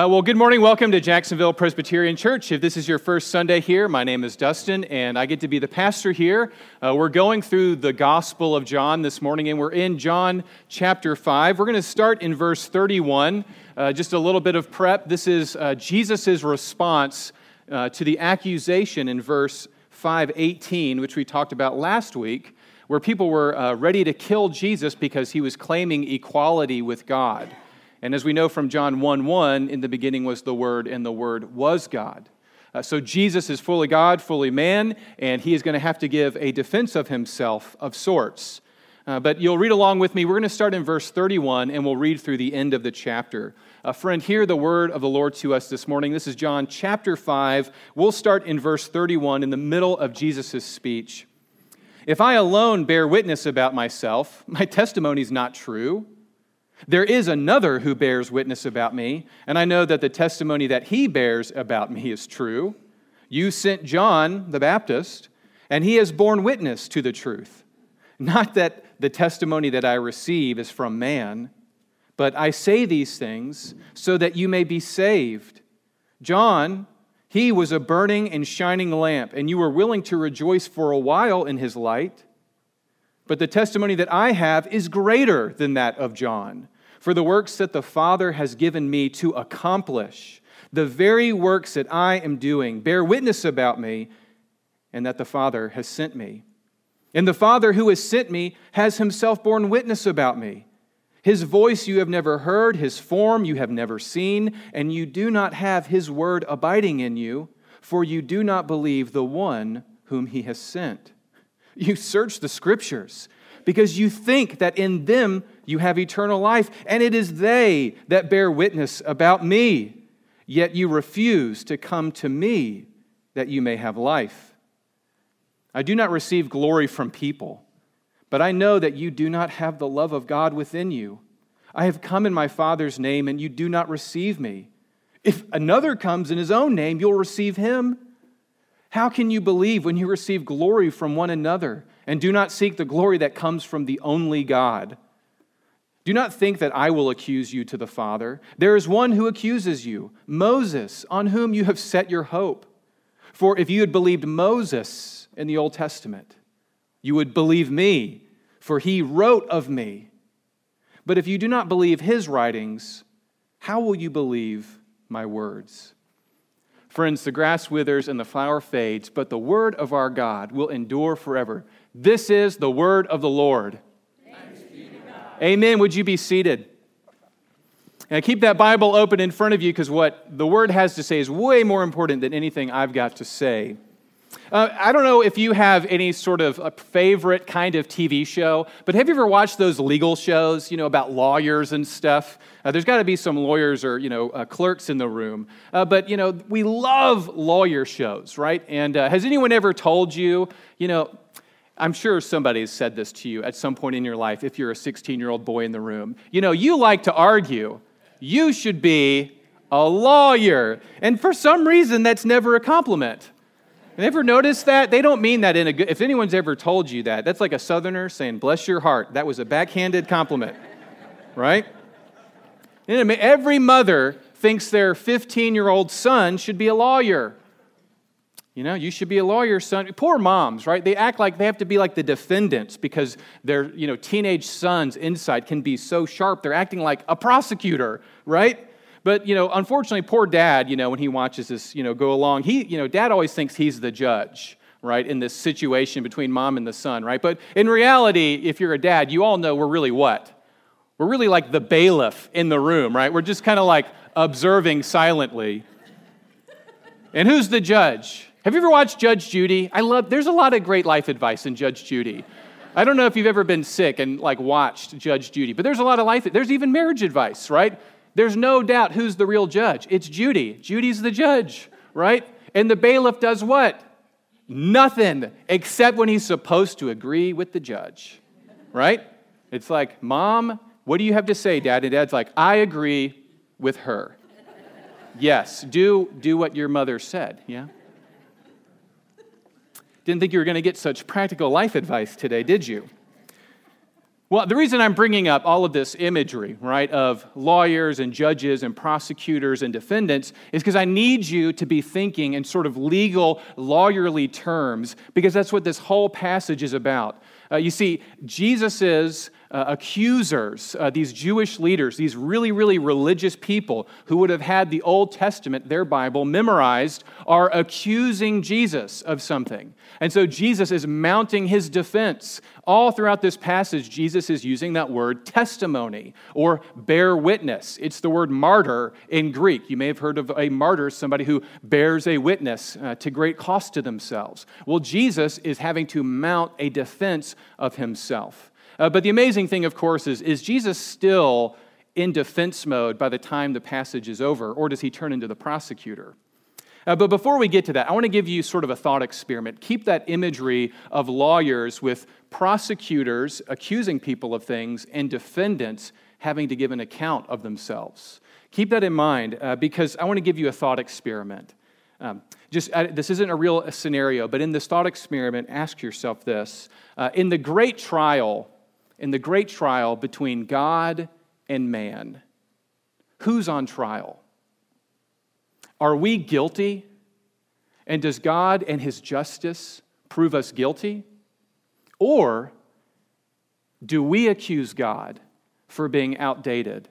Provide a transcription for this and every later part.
Uh, well, good morning. Welcome to Jacksonville Presbyterian Church. If this is your first Sunday here, my name is Dustin, and I get to be the pastor here. Uh, we're going through the Gospel of John this morning, and we're in John chapter 5. We're going to start in verse 31. Uh, just a little bit of prep. This is uh, Jesus' response uh, to the accusation in verse 518, which we talked about last week, where people were uh, ready to kill Jesus because he was claiming equality with God. And as we know from John 1 1, in the beginning was the Word, and the Word was God. Uh, so Jesus is fully God, fully man, and he is going to have to give a defense of himself of sorts. Uh, but you'll read along with me. We're going to start in verse 31, and we'll read through the end of the chapter. Uh, friend, hear the word of the Lord to us this morning. This is John chapter 5. We'll start in verse 31 in the middle of Jesus' speech. If I alone bear witness about myself, my testimony is not true. There is another who bears witness about me, and I know that the testimony that he bears about me is true. You sent John the Baptist, and he has borne witness to the truth. Not that the testimony that I receive is from man, but I say these things so that you may be saved. John, he was a burning and shining lamp, and you were willing to rejoice for a while in his light. But the testimony that I have is greater than that of John. For the works that the Father has given me to accomplish, the very works that I am doing, bear witness about me, and that the Father has sent me. And the Father who has sent me has himself borne witness about me. His voice you have never heard, his form you have never seen, and you do not have his word abiding in you, for you do not believe the one whom he has sent. You search the scriptures because you think that in them you have eternal life, and it is they that bear witness about me. Yet you refuse to come to me that you may have life. I do not receive glory from people, but I know that you do not have the love of God within you. I have come in my Father's name, and you do not receive me. If another comes in his own name, you'll receive him. How can you believe when you receive glory from one another and do not seek the glory that comes from the only God? Do not think that I will accuse you to the Father. There is one who accuses you, Moses, on whom you have set your hope. For if you had believed Moses in the Old Testament, you would believe me, for he wrote of me. But if you do not believe his writings, how will you believe my words? Friends, the grass withers and the flower fades, but the word of our God will endure forever. This is the word of the Lord. Amen. Would you be seated? And keep that Bible open in front of you because what the word has to say is way more important than anything I've got to say. Uh, I don't know if you have any sort of a favorite kind of TV show, but have you ever watched those legal shows, you know, about lawyers and stuff? Uh, there's got to be some lawyers or, you know, uh, clerks in the room. Uh, but, you know, we love lawyer shows, right? And uh, has anyone ever told you, you know, I'm sure somebody has said this to you at some point in your life if you're a 16 year old boy in the room. You know, you like to argue. You should be a lawyer. And for some reason, that's never a compliment. You Ever noticed that? They don't mean that in a good, if anyone's ever told you that, that's like a southerner saying, bless your heart. That was a backhanded compliment, right? Every mother thinks their 15 year old son should be a lawyer. You know, you should be a lawyer, son. Poor moms, right? They act like they have to be like the defendants because their, you know, teenage son's insight can be so sharp. They're acting like a prosecutor, right? But, you know, unfortunately, poor dad, you know, when he watches this, you know, go along, he, you know, dad always thinks he's the judge, right, in this situation between mom and the son, right? But in reality, if you're a dad, you all know we're really what? We're really like the bailiff in the room, right? We're just kind of like observing silently. And who's the judge? Have you ever watched Judge Judy? I love, there's a lot of great life advice in Judge Judy. I don't know if you've ever been sick and like watched Judge Judy, but there's a lot of life, there's even marriage advice, right? There's no doubt who's the real judge. It's Judy. Judy's the judge, right? And the bailiff does what? Nothing except when he's supposed to agree with the judge, right? It's like, Mom, what do you have to say, Dad? And Dad's like, I agree with her. yes, do, do what your mother said, yeah? Didn't think you were going to get such practical life advice today, did you? Well, the reason I'm bringing up all of this imagery, right, of lawyers and judges and prosecutors and defendants is because I need you to be thinking in sort of legal, lawyerly terms, because that's what this whole passage is about. Uh, you see, Jesus is uh, accusers, uh, these Jewish leaders, these really, really religious people who would have had the Old Testament, their Bible, memorized, are accusing Jesus of something. And so Jesus is mounting his defense. All throughout this passage, Jesus is using that word testimony or bear witness. It's the word martyr in Greek. You may have heard of a martyr, somebody who bears a witness uh, to great cost to themselves. Well, Jesus is having to mount a defense of himself. Uh, but the amazing thing, of course, is is Jesus still in defense mode by the time the passage is over, or does he turn into the prosecutor? Uh, but before we get to that, I want to give you sort of a thought experiment. Keep that imagery of lawyers with prosecutors accusing people of things and defendants having to give an account of themselves. Keep that in mind uh, because I want to give you a thought experiment. Um, just uh, this isn't a real scenario, but in this thought experiment, ask yourself this: uh, in the great trial in the great trial between God and man. Who's on trial? Are we guilty? And does God and his justice prove us guilty? Or do we accuse God for being outdated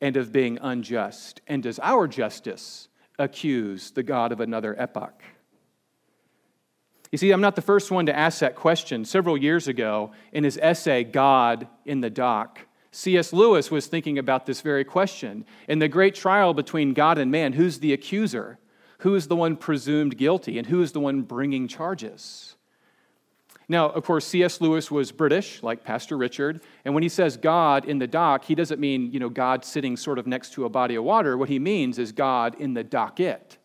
and of being unjust? And does our justice accuse the God of another epoch? You see, I'm not the first one to ask that question. Several years ago, in his essay, God in the Dock, C.S. Lewis was thinking about this very question. In the great trial between God and man, who's the accuser? Who is the one presumed guilty? And who is the one bringing charges? Now, of course, C.S. Lewis was British, like Pastor Richard, and when he says God in the dock, he doesn't mean, you know, God sitting sort of next to a body of water. What he means is God in the docket,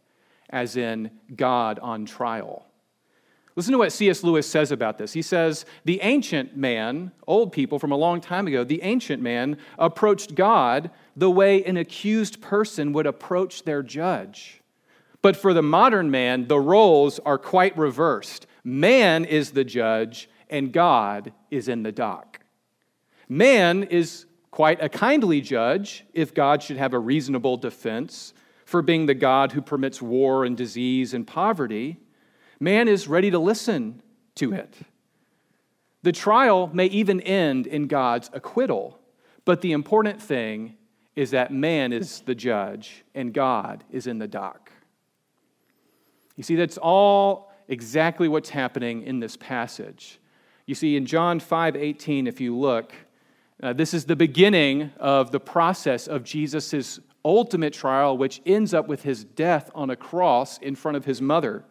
as in God on trial. Listen to what C.S. Lewis says about this. He says, The ancient man, old people from a long time ago, the ancient man approached God the way an accused person would approach their judge. But for the modern man, the roles are quite reversed. Man is the judge, and God is in the dock. Man is quite a kindly judge if God should have a reasonable defense for being the God who permits war and disease and poverty. Man is ready to listen to it. The trial may even end in God's acquittal, but the important thing is that man is the judge and God is in the dock. You see, that's all exactly what's happening in this passage. You see, in John 5 18, if you look, uh, this is the beginning of the process of Jesus' ultimate trial, which ends up with his death on a cross in front of his mother.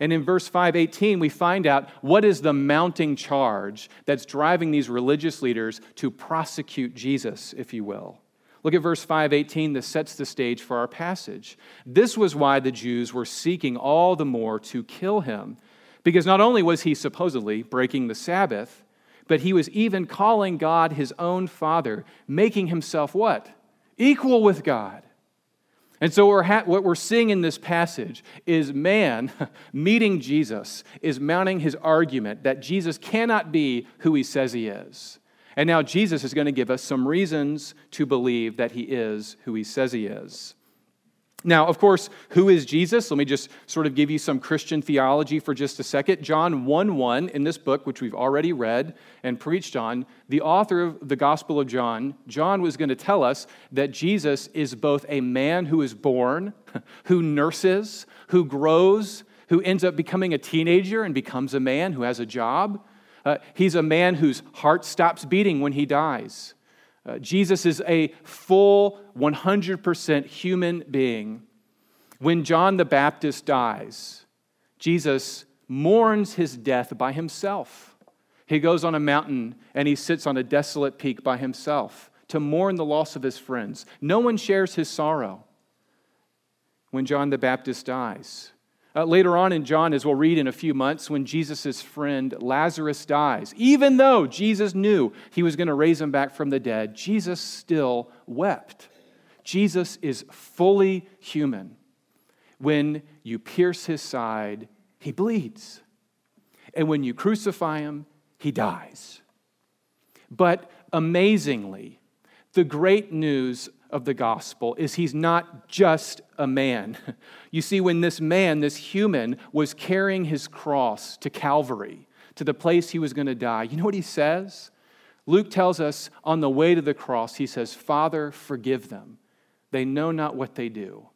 And in verse 518, we find out what is the mounting charge that's driving these religious leaders to prosecute Jesus, if you will. Look at verse 518. This sets the stage for our passage. This was why the Jews were seeking all the more to kill him, because not only was he supposedly breaking the Sabbath, but he was even calling God his own Father, making himself what? Equal with God. And so, we're ha- what we're seeing in this passage is man meeting Jesus, is mounting his argument that Jesus cannot be who he says he is. And now, Jesus is going to give us some reasons to believe that he is who he says he is. Now, of course, who is Jesus? Let me just sort of give you some Christian theology for just a second. John 1 1 in this book, which we've already read and preached on, the author of the Gospel of John, John was going to tell us that Jesus is both a man who is born, who nurses, who grows, who ends up becoming a teenager and becomes a man who has a job. Uh, he's a man whose heart stops beating when he dies. Uh, Jesus is a full 100% human being. When John the Baptist dies, Jesus mourns his death by himself. He goes on a mountain and he sits on a desolate peak by himself to mourn the loss of his friends. No one shares his sorrow when John the Baptist dies. Uh, later on in John, as we'll read in a few months, when Jesus' friend Lazarus dies, even though Jesus knew he was going to raise him back from the dead, Jesus still wept. Jesus is fully human. When you pierce his side, he bleeds. And when you crucify him, he dies. But amazingly, the great news of the gospel is he's not just a man. You see, when this man, this human, was carrying his cross to Calvary, to the place he was going to die, you know what he says? Luke tells us on the way to the cross, he says, Father, forgive them. They know not what they do.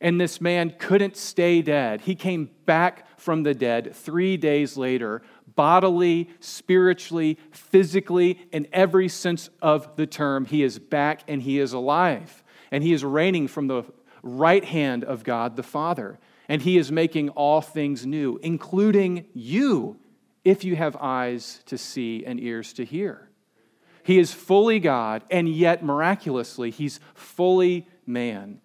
And this man couldn't stay dead. He came back from the dead three days later, bodily, spiritually, physically, in every sense of the term. He is back and he is alive. And he is reigning from the right hand of God the Father. And he is making all things new, including you, if you have eyes to see and ears to hear. He is fully God, and yet miraculously, he's fully man.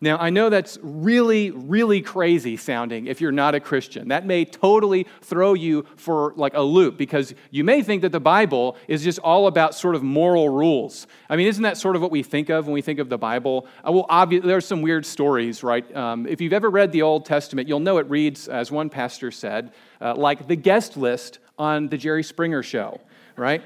Now, I know that's really, really crazy sounding if you're not a Christian. That may totally throw you for like a loop because you may think that the Bible is just all about sort of moral rules. I mean, isn't that sort of what we think of when we think of the Bible? Uh, well, obviously, there's some weird stories, right? Um, if you've ever read the Old Testament, you'll know it reads, as one pastor said, uh, like the guest list on the Jerry Springer show, right?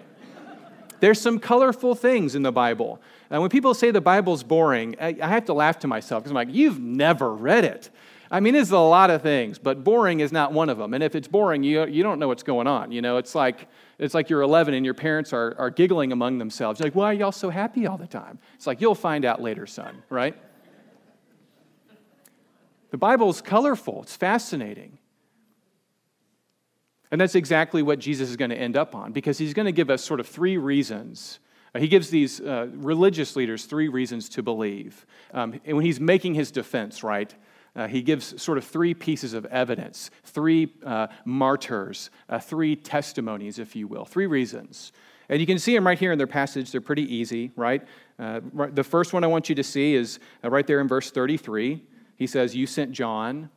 There's some colorful things in the Bible. And when people say the Bible's boring, I, have to laugh to myself because I'm like, you've never read it. I mean, it's a lot of things, but boring is not one of them. And if it's boring, you, you don't know what's going on. You know, it's like, it's like you're 11 and your parents are, are giggling among themselves. You're like, why are y'all so happy all the time? It's like, you'll find out later, son, right? The Bible is colorful, it's fascinating. And that's exactly what Jesus is going to end up on because he's going to give us sort of three reasons. Uh, he gives these uh, religious leaders three reasons to believe. Um, and when he's making his defense, right, uh, he gives sort of three pieces of evidence, three uh, martyrs, uh, three testimonies, if you will, three reasons. And you can see them right here in their passage. They're pretty easy, right? Uh, the first one I want you to see is right there in verse 33. He says, You sent John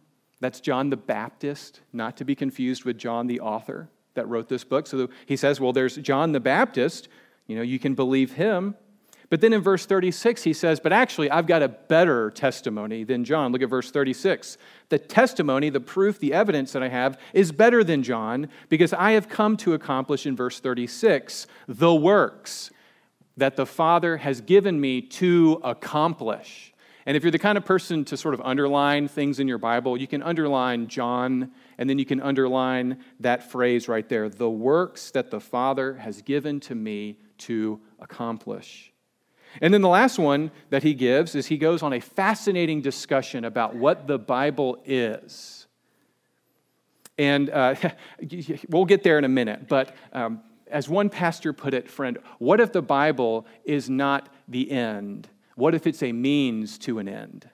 that's John the Baptist, not to be confused with John the author that wrote this book. So he says, well, there's John the Baptist. You know, you can believe him. But then in verse 36, he says, But actually, I've got a better testimony than John. Look at verse 36. The testimony, the proof, the evidence that I have is better than John because I have come to accomplish in verse 36 the works that the Father has given me to accomplish. And if you're the kind of person to sort of underline things in your Bible, you can underline John, and then you can underline that phrase right there the works that the Father has given to me to accomplish. And then the last one that he gives is he goes on a fascinating discussion about what the Bible is. And uh, we'll get there in a minute, but um, as one pastor put it, friend, what if the Bible is not the end? What if it's a means to an end?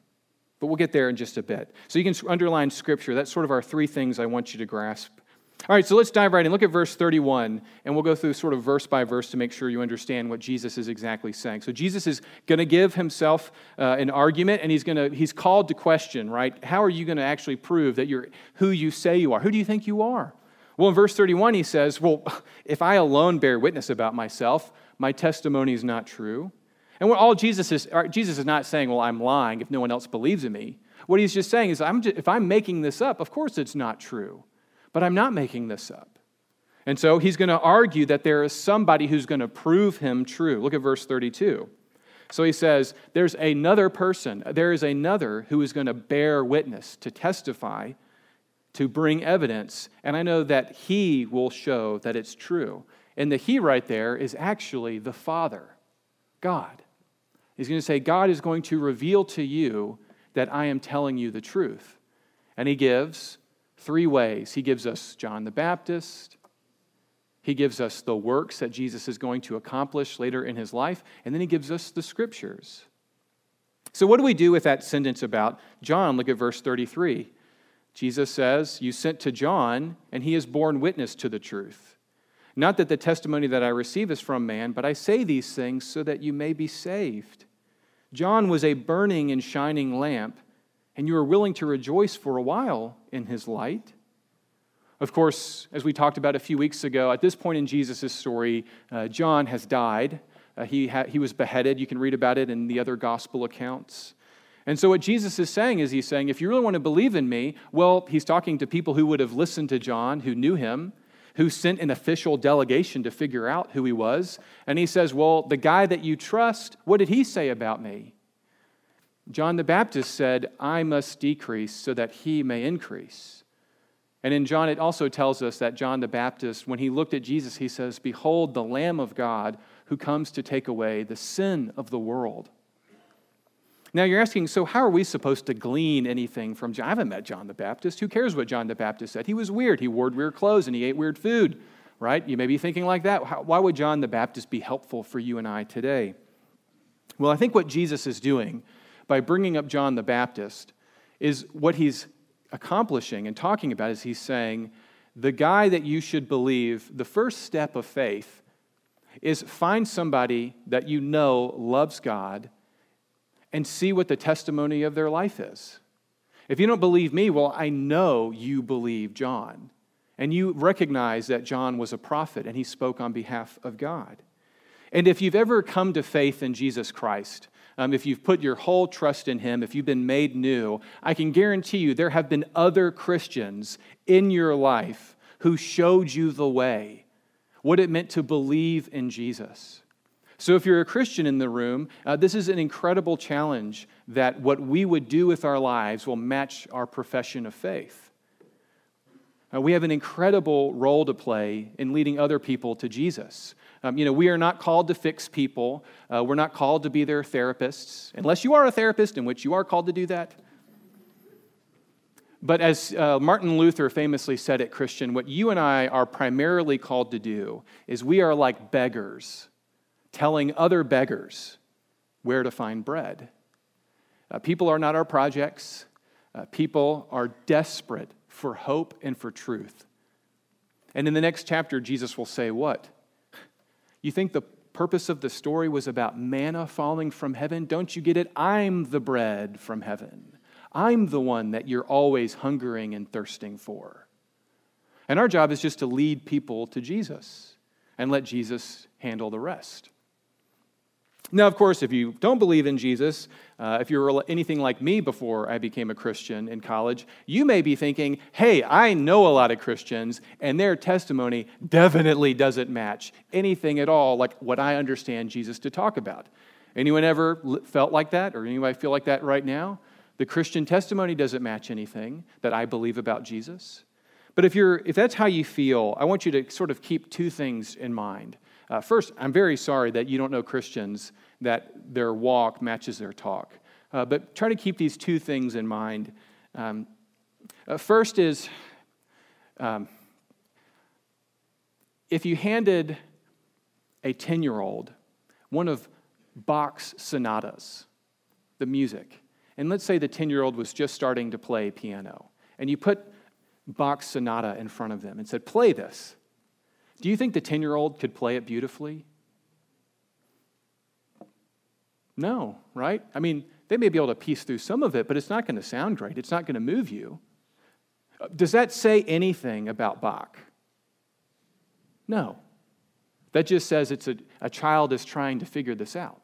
But we'll get there in just a bit. So you can underline scripture. That's sort of our three things I want you to grasp. All right, so let's dive right in. Look at verse 31, and we'll go through sort of verse by verse to make sure you understand what Jesus is exactly saying. So Jesus is going to give himself uh, an argument, and he's going to he's called to question, right? How are you going to actually prove that you're who you say you are? Who do you think you are? Well, in verse 31, he says, Well, if I alone bear witness about myself, my testimony is not true. And what all Jesus is, Jesus is not saying, well, I'm lying if no one else believes in me. What he's just saying is, I'm just, if I'm making this up, of course it's not true. But I'm not making this up. And so he's going to argue that there is somebody who's going to prove him true. Look at verse 32. So he says, There's another person, there is another who is going to bear witness, to testify, to bring evidence. And I know that he will show that it's true. And the he right there is actually the Father, God. He's going to say, God is going to reveal to you that I am telling you the truth. And he gives three ways. He gives us John the Baptist, he gives us the works that Jesus is going to accomplish later in his life, and then he gives us the scriptures. So, what do we do with that sentence about John? Look at verse 33. Jesus says, You sent to John, and he has borne witness to the truth. Not that the testimony that I receive is from man, but I say these things so that you may be saved. John was a burning and shining lamp, and you were willing to rejoice for a while in his light. Of course, as we talked about a few weeks ago, at this point in Jesus' story, uh, John has died. Uh, he, ha- he was beheaded. You can read about it in the other gospel accounts. And so, what Jesus is saying is, he's saying, if you really want to believe in me, well, he's talking to people who would have listened to John, who knew him, who sent an official delegation to figure out who he was. And he says, Well, the guy that you trust, what did he say about me? John the Baptist said, I must decrease so that he may increase. And in John, it also tells us that John the Baptist, when he looked at Jesus, he says, Behold, the Lamb of God who comes to take away the sin of the world. Now you're asking, so how are we supposed to glean anything from John? I haven't met John the Baptist. Who cares what John the Baptist said? He was weird. He wore weird clothes and he ate weird food, right? You may be thinking like that. How, why would John the Baptist be helpful for you and I today? Well, I think what Jesus is doing by bringing up John the Baptist is what he's accomplishing and talking about is he's saying, the guy that you should believe, the first step of faith is find somebody that you know loves God and see what the testimony of their life is. If you don't believe me, well, I know you believe John. And you recognize that John was a prophet and he spoke on behalf of God. And if you've ever come to faith in Jesus Christ, um, if you've put your whole trust in him, if you've been made new, I can guarantee you there have been other Christians in your life who showed you the way, what it meant to believe in Jesus. So, if you're a Christian in the room, uh, this is an incredible challenge that what we would do with our lives will match our profession of faith. Uh, we have an incredible role to play in leading other people to Jesus. Um, you know, we are not called to fix people. Uh, we're not called to be their therapists, unless you are a therapist, in which you are called to do that. But as uh, Martin Luther famously said at Christian, what you and I are primarily called to do is we are like beggars telling other beggars where to find bread. Uh, people are not our projects, uh, people are desperate for hope and for truth. And in the next chapter, Jesus will say, What? You think the purpose of the story was about manna falling from heaven? Don't you get it? I'm the bread from heaven. I'm the one that you're always hungering and thirsting for. And our job is just to lead people to Jesus and let Jesus handle the rest. Now, of course, if you don't believe in Jesus, uh, if you're anything like me before I became a Christian in college, you may be thinking, hey, I know a lot of Christians, and their testimony definitely doesn't match anything at all like what I understand Jesus to talk about. Anyone ever felt like that, or anybody feel like that right now? The Christian testimony doesn't match anything that I believe about Jesus. But if, you're, if that's how you feel, I want you to sort of keep two things in mind. Uh, first, I'm very sorry that you don't know Christians that their walk matches their talk. Uh, but try to keep these two things in mind. Um, uh, first is um, if you handed a 10 year old one of Bach's sonatas, the music, and let's say the 10 year old was just starting to play piano, and you put Bach's sonata in front of them and said, Play this. Do you think the 10 year old could play it beautifully? No, right? I mean, they may be able to piece through some of it, but it's not going to sound great. It's not going to move you. Does that say anything about Bach? No. That just says it's a, a child is trying to figure this out.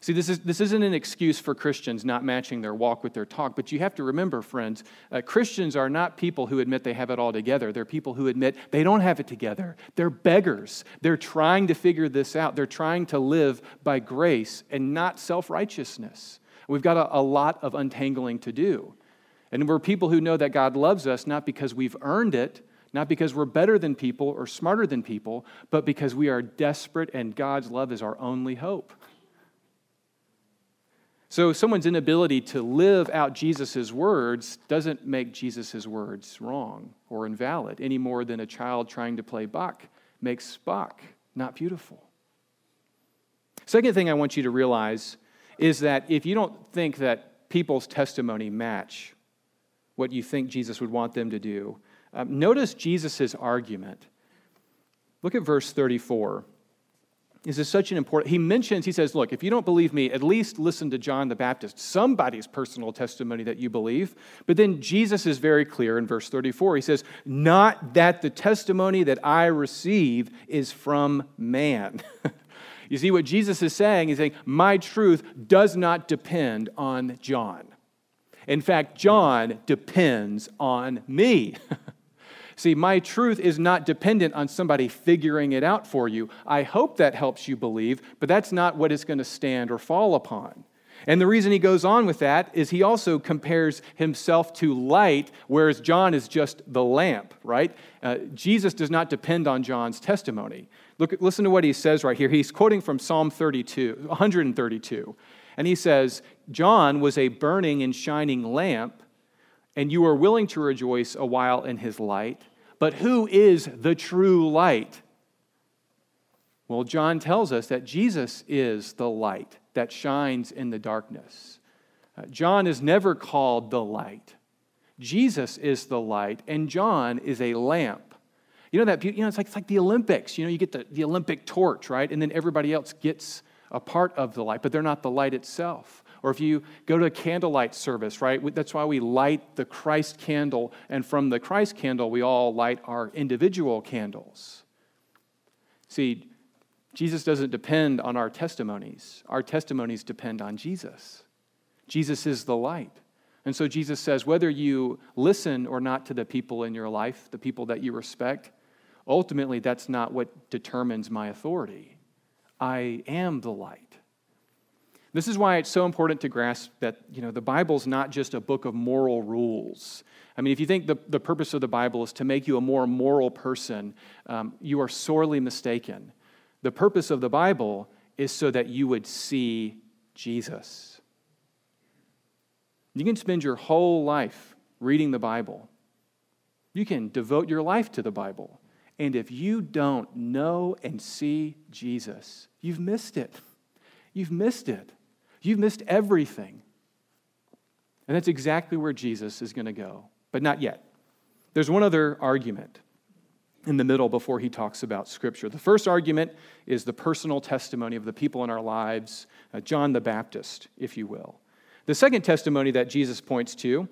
See, this, is, this isn't an excuse for Christians not matching their walk with their talk, but you have to remember, friends, uh, Christians are not people who admit they have it all together. They're people who admit they don't have it together. They're beggars. They're trying to figure this out. They're trying to live by grace and not self righteousness. We've got a, a lot of untangling to do. And we're people who know that God loves us not because we've earned it, not because we're better than people or smarter than people, but because we are desperate and God's love is our only hope. So, someone's inability to live out Jesus' words doesn't make Jesus' words wrong or invalid any more than a child trying to play Bach makes Bach not beautiful. Second thing I want you to realize is that if you don't think that people's testimony match what you think Jesus would want them to do, um, notice Jesus' argument. Look at verse 34. This is such an important, he mentions, he says, look, if you don't believe me, at least listen to John the Baptist, somebody's personal testimony that you believe. But then Jesus is very clear in verse 34. He says, not that the testimony that I receive is from man. you see what Jesus is saying? He's saying, my truth does not depend on John. In fact, John depends on me. See, my truth is not dependent on somebody figuring it out for you. I hope that helps you believe, but that's not what it's going to stand or fall upon. And the reason he goes on with that is he also compares himself to light, whereas John is just the lamp, right? Uh, Jesus does not depend on John's testimony. Look, listen to what he says right here. He's quoting from Psalm 32, 132. And he says, John was a burning and shining lamp, and you are willing to rejoice a while in his light. But who is the true light? Well, John tells us that Jesus is the light that shines in the darkness. Uh, John is never called the light. Jesus is the light, and John is a lamp. You know that you know it's like, it's like the Olympics. You know, you get the, the Olympic torch, right? And then everybody else gets a part of the light, but they're not the light itself. Or if you go to a candlelight service, right? That's why we light the Christ candle, and from the Christ candle, we all light our individual candles. See, Jesus doesn't depend on our testimonies, our testimonies depend on Jesus. Jesus is the light. And so Jesus says, whether you listen or not to the people in your life, the people that you respect, ultimately that's not what determines my authority. I am the light. This is why it's so important to grasp that you know, the Bible's not just a book of moral rules. I mean, if you think the, the purpose of the Bible is to make you a more moral person, um, you are sorely mistaken. The purpose of the Bible is so that you would see Jesus. You can spend your whole life reading the Bible. You can devote your life to the Bible. And if you don't know and see Jesus, you've missed it. You've missed it. You've missed everything. And that's exactly where Jesus is going to go, but not yet. There's one other argument in the middle before he talks about Scripture. The first argument is the personal testimony of the people in our lives, uh, John the Baptist, if you will. The second testimony that Jesus points to,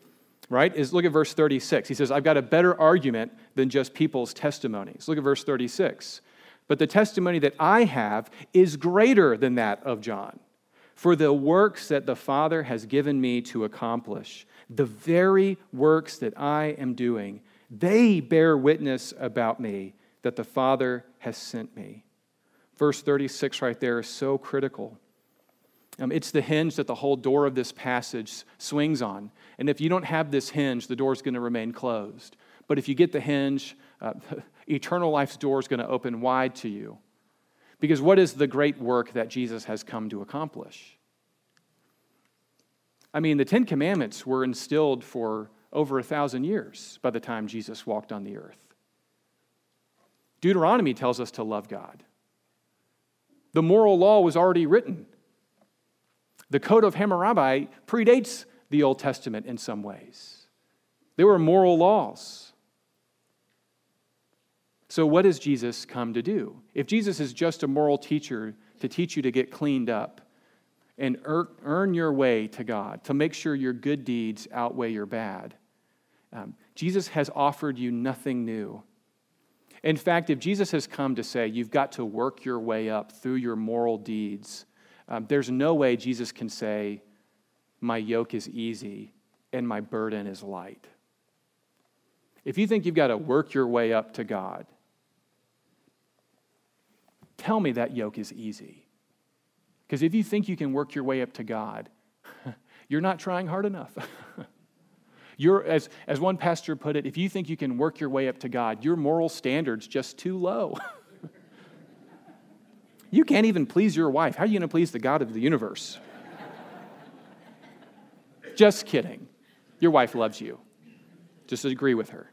right, is look at verse 36. He says, I've got a better argument than just people's testimonies. Look at verse 36. But the testimony that I have is greater than that of John. For the works that the Father has given me to accomplish, the very works that I am doing, they bear witness about me that the Father has sent me. Verse 36 right there is so critical. Um, it's the hinge that the whole door of this passage swings on. And if you don't have this hinge, the door is going to remain closed. But if you get the hinge, uh, eternal life's door is going to open wide to you. Because what is the great work that Jesus has come to accomplish? I mean, the Ten Commandments were instilled for over a thousand years by the time Jesus walked on the earth. Deuteronomy tells us to love God. The moral law was already written. The Code of Hammurabi predates the Old Testament in some ways. There were moral laws. So, what has Jesus come to do? If Jesus is just a moral teacher to teach you to get cleaned up and earn your way to God, to make sure your good deeds outweigh your bad, um, Jesus has offered you nothing new. In fact, if Jesus has come to say you've got to work your way up through your moral deeds, um, there's no way Jesus can say, My yoke is easy and my burden is light. If you think you've got to work your way up to God, tell me that yoke is easy. Because if you think you can work your way up to God, you're not trying hard enough. You're, as, as one pastor put it, if you think you can work your way up to God, your moral standard's just too low. you can't even please your wife. How are you going to please the God of the universe? just kidding. Your wife loves you. Just agree with her.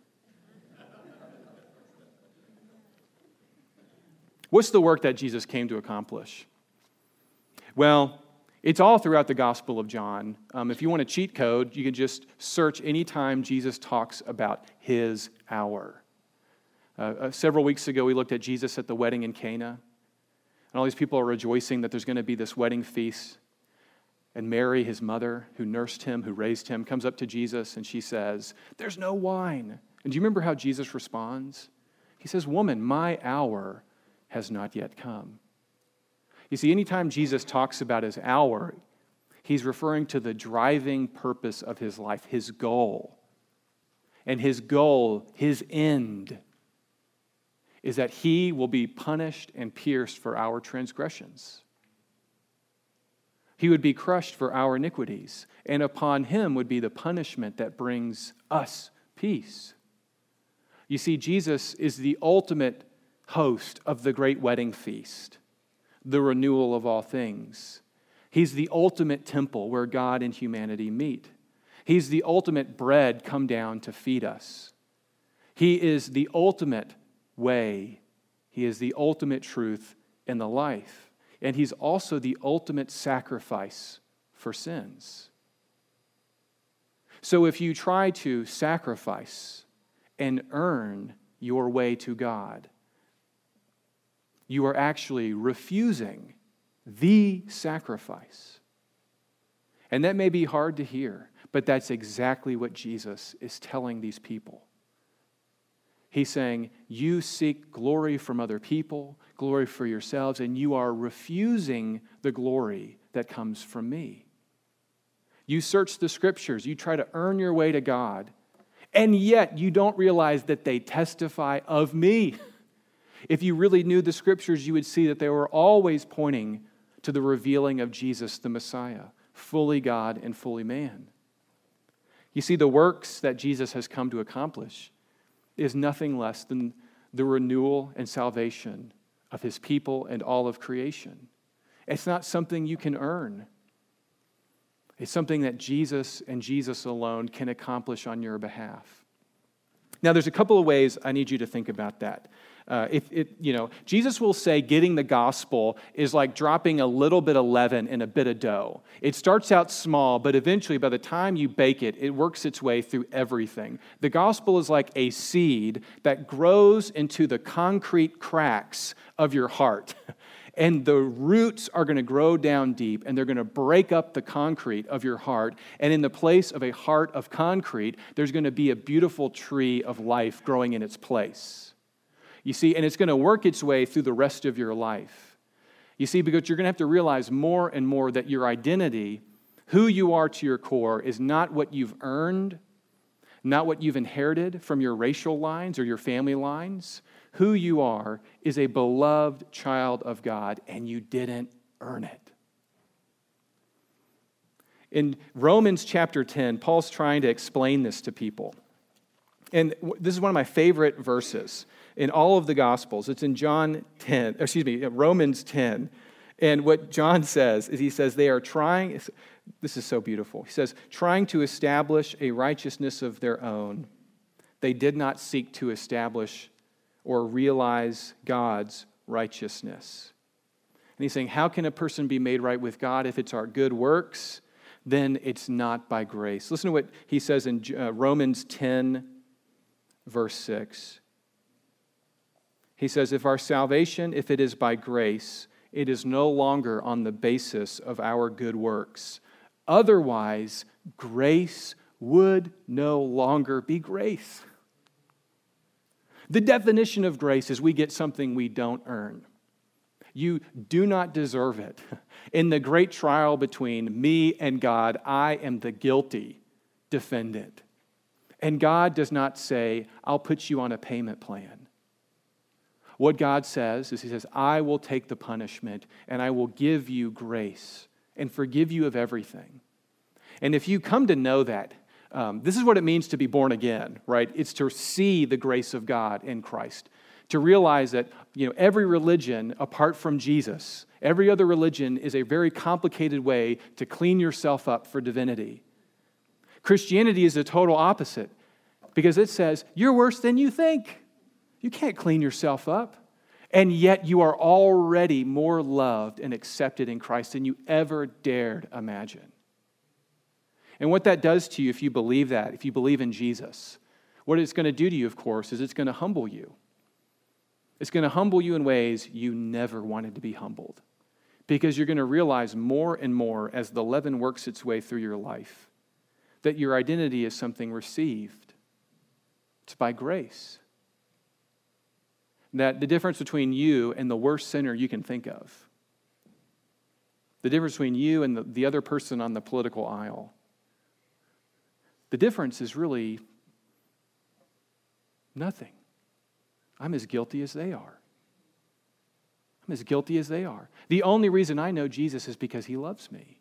What's the work that Jesus came to accomplish? Well, it's all throughout the Gospel of John. Um, if you want a cheat code, you can just search anytime Jesus talks about his hour. Uh, uh, several weeks ago, we looked at Jesus at the wedding in Cana, and all these people are rejoicing that there's going to be this wedding feast. And Mary, his mother, who nursed him, who raised him, comes up to Jesus and she says, There's no wine. And do you remember how Jesus responds? He says, Woman, my hour has not yet come. You see, anytime Jesus talks about his hour, he's referring to the driving purpose of his life, his goal. and his goal, his end, is that he will be punished and pierced for our transgressions. He would be crushed for our iniquities, and upon him would be the punishment that brings us peace. You see, Jesus is the ultimate host of the great wedding feast, the renewal of all things. He's the ultimate temple where God and humanity meet. He's the ultimate bread come down to feed us. He is the ultimate way. He is the ultimate truth in the life. And He's also the ultimate sacrifice for sins. So if you try to sacrifice and earn your way to God, you are actually refusing the sacrifice. And that may be hard to hear, but that's exactly what Jesus is telling these people. He's saying, You seek glory from other people, glory for yourselves, and you are refusing the glory that comes from me. You search the scriptures, you try to earn your way to God, and yet you don't realize that they testify of me. If you really knew the scriptures, you would see that they were always pointing to the revealing of Jesus the Messiah, fully God and fully man. You see, the works that Jesus has come to accomplish is nothing less than the renewal and salvation of his people and all of creation. It's not something you can earn. It's something that Jesus and Jesus alone can accomplish on your behalf. Now, there's a couple of ways I need you to think about that. Uh, if it, you know, Jesus will say getting the gospel is like dropping a little bit of leaven in a bit of dough. It starts out small, but eventually, by the time you bake it, it works its way through everything. The gospel is like a seed that grows into the concrete cracks of your heart. and the roots are going to grow down deep and they're going to break up the concrete of your heart. And in the place of a heart of concrete, there's going to be a beautiful tree of life growing in its place. You see, and it's going to work its way through the rest of your life. You see, because you're going to have to realize more and more that your identity, who you are to your core, is not what you've earned, not what you've inherited from your racial lines or your family lines. Who you are is a beloved child of God, and you didn't earn it. In Romans chapter 10, Paul's trying to explain this to people. And this is one of my favorite verses in all of the Gospels. It's in John 10, excuse me, Romans 10. And what John says is he says they are trying, this is so beautiful. He says, trying to establish a righteousness of their own. They did not seek to establish or realize God's righteousness. And he's saying, how can a person be made right with God if it's our good works? Then it's not by grace. Listen to what he says in uh, Romans 10, verse 6. He says, If our salvation, if it is by grace, it is no longer on the basis of our good works. Otherwise, grace would no longer be grace. The definition of grace is we get something we don't earn. You do not deserve it. In the great trial between me and God, I am the guilty defendant. And God does not say, I'll put you on a payment plan. What God says is, He says, I will take the punishment and I will give you grace and forgive you of everything. And if you come to know that, um, this is what it means to be born again, right? It's to see the grace of God in Christ, to realize that you know every religion apart from Jesus, every other religion is a very complicated way to clean yourself up for divinity. Christianity is the total opposite because it says you're worse than you think. You can't clean yourself up. And yet you are already more loved and accepted in Christ than you ever dared imagine. And what that does to you, if you believe that, if you believe in Jesus, what it's going to do to you, of course, is it's going to humble you. It's going to humble you in ways you never wanted to be humbled. Because you're going to realize more and more as the leaven works its way through your life that your identity is something received. It's by grace that the difference between you and the worst sinner you can think of, the difference between you and the, the other person on the political aisle, the difference is really Nothing. I'm as guilty as they are. I'm as guilty as they are. The only reason I know Jesus is because he loves me.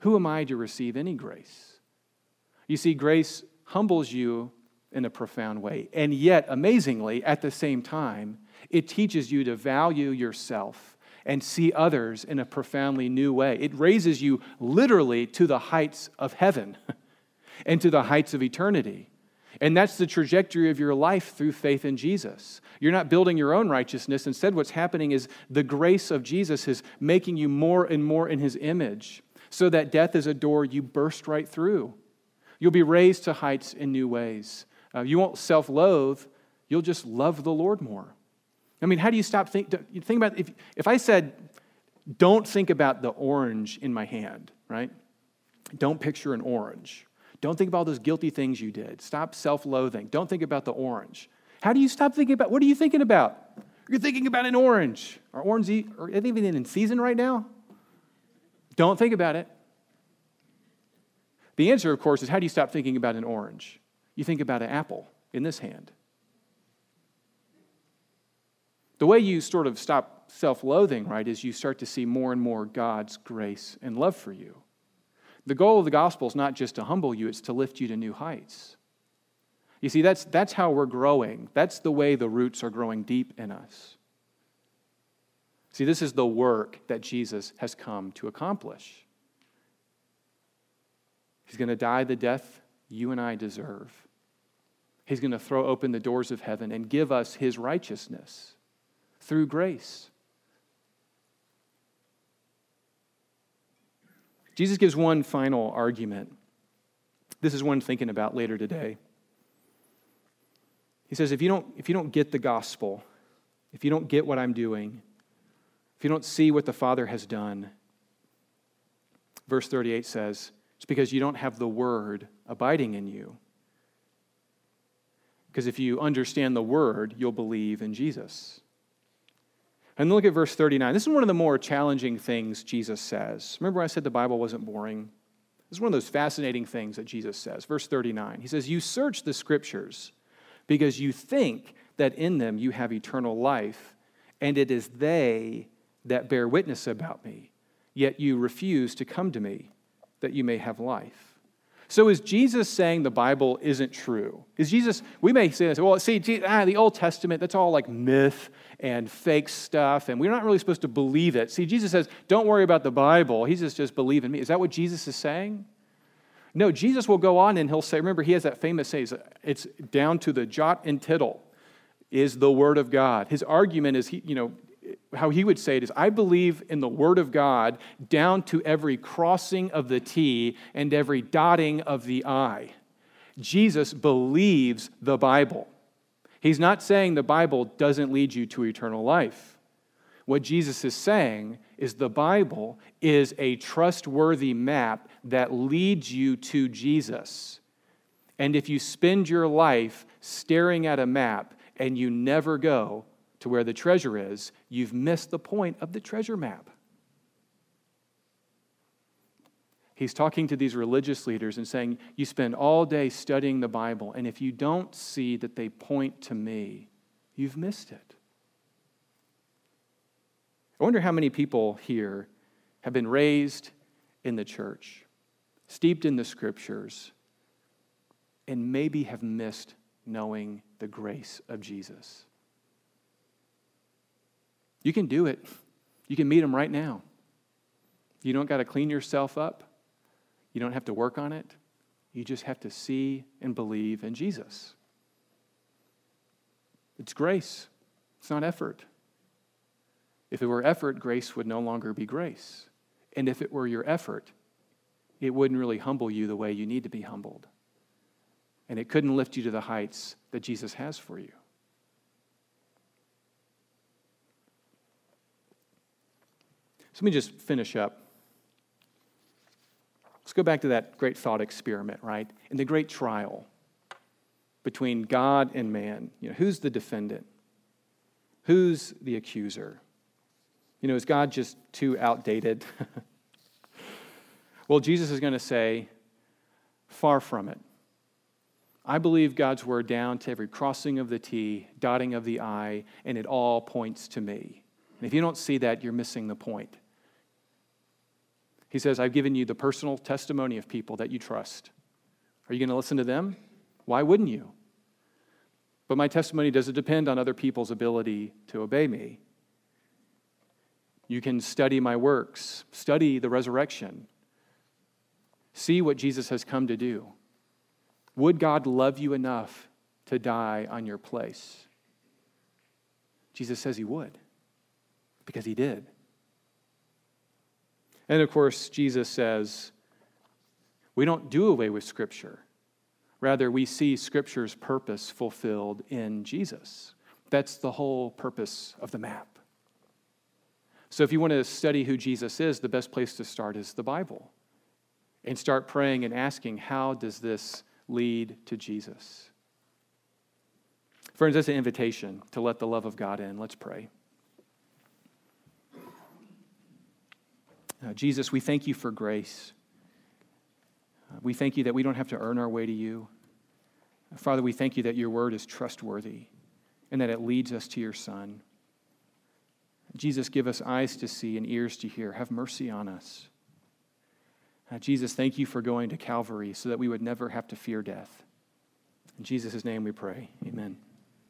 Who am I to receive any grace? You see, grace humbles you in a profound way. And yet, amazingly, at the same time, it teaches you to value yourself and see others in a profoundly new way. It raises you literally to the heights of heaven and to the heights of eternity. And that's the trajectory of your life through faith in Jesus. You're not building your own righteousness. Instead, what's happening is the grace of Jesus is making you more and more in his image, so that death is a door you burst right through. You'll be raised to heights in new ways. Uh, you won't self loathe, you'll just love the Lord more. I mean, how do you stop think, think about if, if I said, don't think about the orange in my hand, right? Don't picture an orange. Don't think about all those guilty things you did. Stop self loathing. Don't think about the orange. How do you stop thinking about what are you thinking about? You're thinking about an orange. Are orange are they even in season right now? Don't think about it. The answer, of course, is how do you stop thinking about an orange? You think about an apple in this hand. The way you sort of stop self loathing, right, is you start to see more and more God's grace and love for you. The goal of the gospel is not just to humble you, it's to lift you to new heights. You see, that's, that's how we're growing. That's the way the roots are growing deep in us. See, this is the work that Jesus has come to accomplish. He's going to die the death you and I deserve. He's going to throw open the doors of heaven and give us his righteousness through grace. Jesus gives one final argument. This is one thinking about later today. He says, if you, don't, if you don't get the gospel, if you don't get what I'm doing, if you don't see what the Father has done, verse 38 says, it's because you don't have the word abiding in you. Because if you understand the word, you'll believe in Jesus. And look at verse 39. This is one of the more challenging things Jesus says. Remember, I said the Bible wasn't boring? This is one of those fascinating things that Jesus says. Verse 39. He says, You search the scriptures because you think that in them you have eternal life, and it is they that bear witness about me. Yet you refuse to come to me that you may have life. So is Jesus saying the Bible isn't true? Is Jesus, we may say this, well, see, ah, the Old Testament, that's all like myth and fake stuff, and we're not really supposed to believe it. See, Jesus says, don't worry about the Bible. He's just, just believe in me. Is that what Jesus is saying? No, Jesus will go on and he'll say, remember, he has that famous saying, it's down to the jot and tittle is the Word of God. His argument is, he, you know, how he would say it is I believe in the Word of God down to every crossing of the T and every dotting of the I. Jesus believes the Bible. He's not saying the Bible doesn't lead you to eternal life. What Jesus is saying is the Bible is a trustworthy map that leads you to Jesus. And if you spend your life staring at a map and you never go, to where the treasure is, you've missed the point of the treasure map. He's talking to these religious leaders and saying, You spend all day studying the Bible, and if you don't see that they point to me, you've missed it. I wonder how many people here have been raised in the church, steeped in the scriptures, and maybe have missed knowing the grace of Jesus. You can do it. You can meet them right now. You don't got to clean yourself up. You don't have to work on it. You just have to see and believe in Jesus. It's grace, it's not effort. If it were effort, grace would no longer be grace. And if it were your effort, it wouldn't really humble you the way you need to be humbled. And it couldn't lift you to the heights that Jesus has for you. So let me just finish up. Let's go back to that great thought experiment, right? In the great trial between God and man, you know, who's the defendant? Who's the accuser? You know, is God just too outdated? well, Jesus is going to say, far from it. I believe God's word down to every crossing of the T, dotting of the I, and it all points to me. And if you don't see that, you're missing the point. He says, I've given you the personal testimony of people that you trust. Are you going to listen to them? Why wouldn't you? But my testimony doesn't depend on other people's ability to obey me. You can study my works, study the resurrection, see what Jesus has come to do. Would God love you enough to die on your place? Jesus says he would, because he did. And of course, Jesus says, we don't do away with Scripture. Rather, we see Scripture's purpose fulfilled in Jesus. That's the whole purpose of the map. So, if you want to study who Jesus is, the best place to start is the Bible. And start praying and asking, how does this lead to Jesus? Friends, that's an invitation to let the love of God in. Let's pray. Uh, Jesus, we thank you for grace. Uh, we thank you that we don't have to earn our way to you. Father, we thank you that your word is trustworthy and that it leads us to your Son. Jesus, give us eyes to see and ears to hear. Have mercy on us. Uh, Jesus, thank you for going to Calvary so that we would never have to fear death. In Jesus' name we pray. Amen.